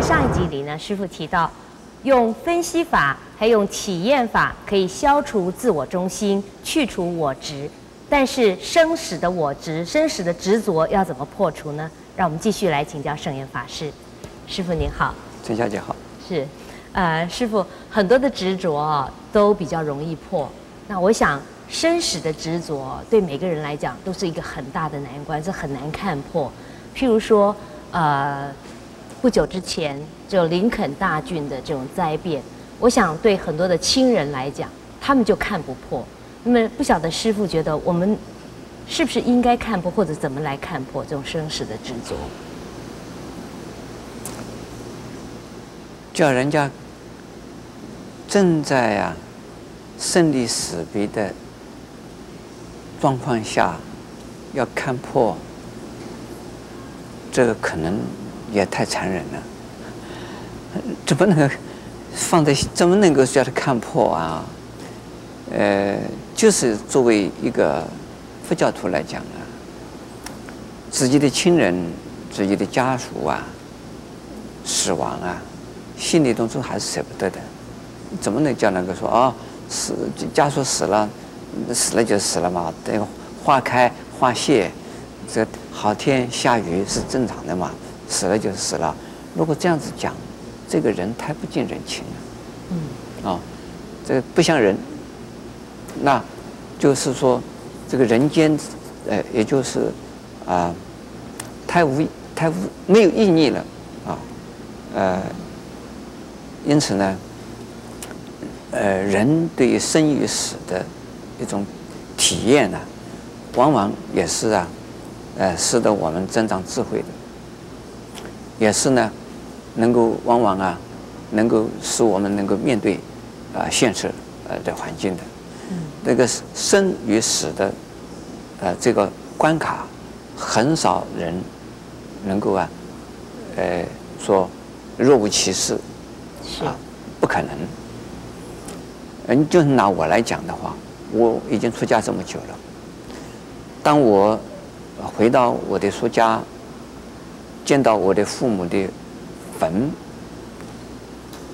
在上一集里呢，师傅提到，用分析法还用体验法可以消除自我中心，去除我执。但是生死的我执、生死的执着要怎么破除呢？让我们继续来请教圣严法师。师傅您好，陈小姐好。是，呃，师傅很多的执着啊都比较容易破。那我想生死的执着对每个人来讲都是一个很大的难关，是很难看破。譬如说，呃。不久之前，就林肯大郡的这种灾变，我想对很多的亲人来讲，他们就看不破。那么不晓得师傅觉得我们是不是应该看破，或者怎么来看破这种生死的执着？叫人家正在啊生离死别的状况下，要看破，这个可能。也太残忍了，怎么能放在？怎么能够叫他看破啊？呃，就是作为一个佛教徒来讲啊，自己的亲人、自己的家属啊，死亡啊，心里当中还是舍不得的。怎么能叫那个说啊、死家属死了，死了就死了嘛？等花开花谢，这好天下雨是正常的嘛？死了就是死了，如果这样子讲，这个人太不近人情了。嗯。啊、哦，这个不像人。那，就是说，这个人间，呃，也就是啊、呃，太无太无没有意义了啊。呃，因此呢，呃，人对于生与死的一种体验呢，往往也是啊，呃，使得我们增长智慧的。也是呢，能够往往啊，能够使我们能够面对啊现实呃的环境的，嗯，那个生与死的呃这个关卡，很少人能够啊，呃说若无其事，啊，不可能。嗯，就是拿我来讲的话，我已经出家这么久了，当我回到我的出家。见到我的父母的坟，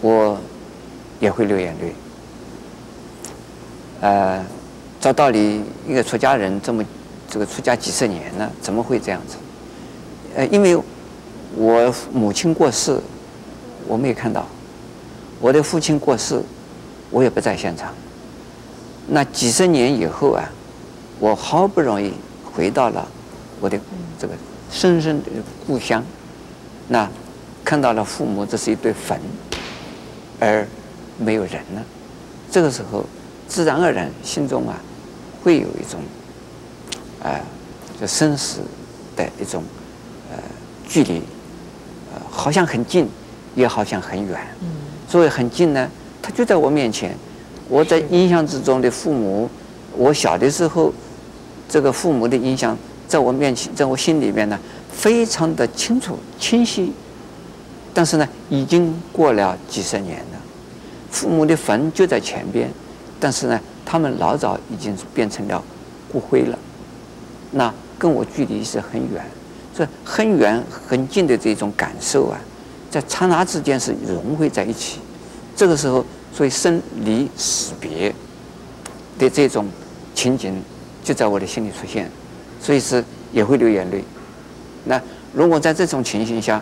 我也会流眼泪。呃，照道理，一个出家人这么这个出家几十年了，怎么会这样子？呃，因为我母亲过世，我没有看到；我的父亲过世，我也不在现场。那几十年以后啊，我好不容易回到了我的这个。深深的故乡，那看到了父母，这是一堆坟，而没有人了。这个时候，自然而然心中啊，会有一种，啊，就生死的一种呃距离，呃，好像很近，也好像很远。所以很近呢，他就在我面前。我在印象之中的父母，我小的时候，这个父母的印象。在我面前，在我心里面呢，非常的清楚清晰，但是呢，已经过了几十年了，父母的坟就在前边，但是呢，他们老早已经变成了骨灰了，那跟我距离是很远，这很远很近的这种感受啊，在刹那之间是融汇在一起，这个时候，所以生离死别的这种情景就在我的心里出现。所以是也会流眼泪。那如果在这种情形下，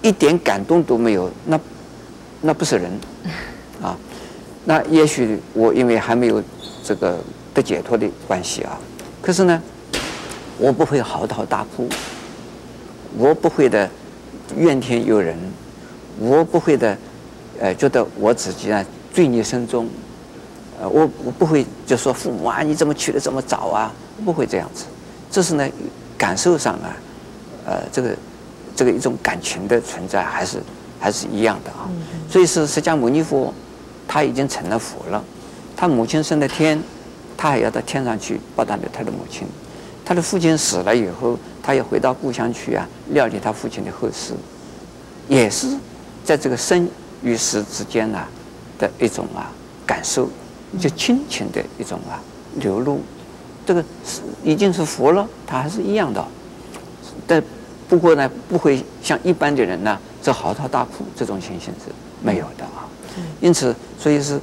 一点感动都没有，那那不是人 啊。那也许我因为还没有这个得解脱的关系啊，可是呢，我不会嚎啕大哭，我不会的怨天尤人，我不会的呃觉得我自己啊罪孽深重，呃我我不会就说父母啊你怎么去的这么早啊，不会这样子。这是呢，感受上啊，呃，这个这个一种感情的存在，还是还是一样的啊。所以是释迦牟尼佛，他已经成了佛了，他母亲升了天，他还要到天上去报答给他的母亲。他的父亲死了以后，他要回到故乡去啊，料理他父亲的后事，也是在这个生与死之间啊的一种啊感受，就亲情的一种啊流露。这个是已经是佛了，他还是一样的，但不过呢，不会像一般的人呢，这嚎啕大哭这种情形是没有的啊。因此，所以是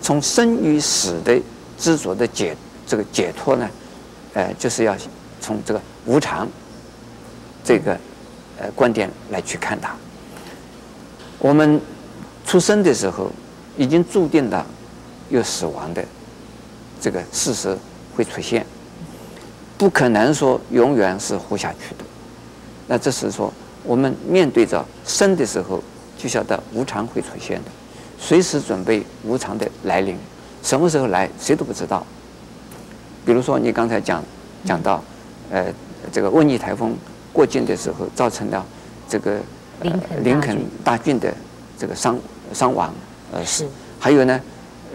从生与死的执着的解这个解脱呢，呃，就是要从这个无常这个呃观点来去看它。我们出生的时候已经注定了有死亡的这个事实会出现，不可能说永远是活下去的。那这是说我们面对着生的时候就晓得无常会出现的，随时准备无常的来临，什么时候来谁都不知道。比如说你刚才讲讲到，呃，这个温尼台风过境的时候造成了这个。林肯大郡的这个伤伤亡，呃是，还有呢，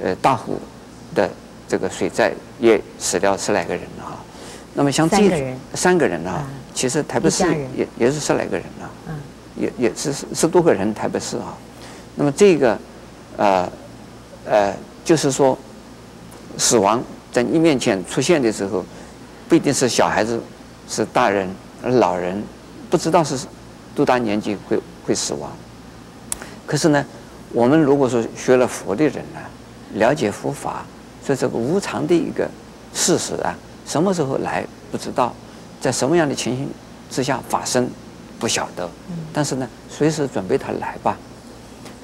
呃大湖的这个水灾也死掉十来个人了哈。那么像这三个人，三个人啊，其实台北市也也是十来个人啊，也也是十十多个人台北市啊。那么这个，呃呃，就是说，死亡在你面前出现的时候，不一定是小孩子，是大人、老人，不知道是。多大年纪会会死亡？可是呢，我们如果说学了佛的人呢，了解佛法，所以这个无常的一个事实啊，什么时候来不知道，在什么样的情形之下发生不晓得。但是呢，随时准备它来吧，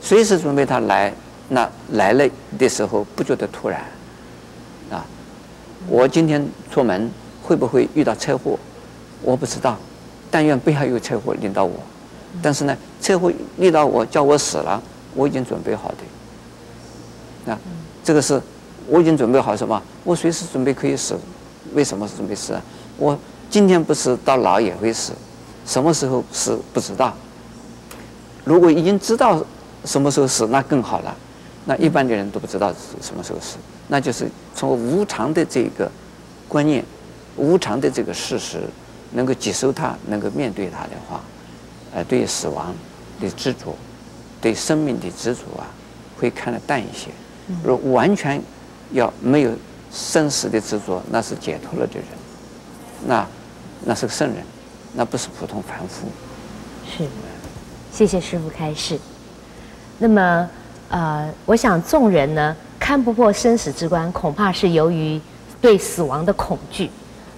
随时准备它来，那来了的时候不觉得突然啊。我今天出门会不会遇到车祸？我不知道。但愿不要有车祸临到我，但是呢，车祸遇到我叫我死了，我已经准备好的。啊，这个是我已经准备好什么？我随时准备可以死。为什么是准备死啊？我今天不死，到老也会死。什么时候死不知道。如果已经知道什么时候死，那更好了。那一般的人都不知道什么时候死，那就是从无常的这个观念，无常的这个事实。能够接受它，能够面对它的话，呃，对死亡的执着，对生命的执着啊，会看得淡一些。如果完全要没有生死的执着，那是解脱了的人，那那是个圣人，那不是普通凡夫。是，谢谢师父开示。那么，呃，我想众人呢，看不破生死之关，恐怕是由于对死亡的恐惧。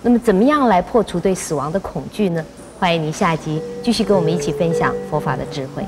那么，怎么样来破除对死亡的恐惧呢？欢迎您下集继续跟我们一起分享佛法的智慧。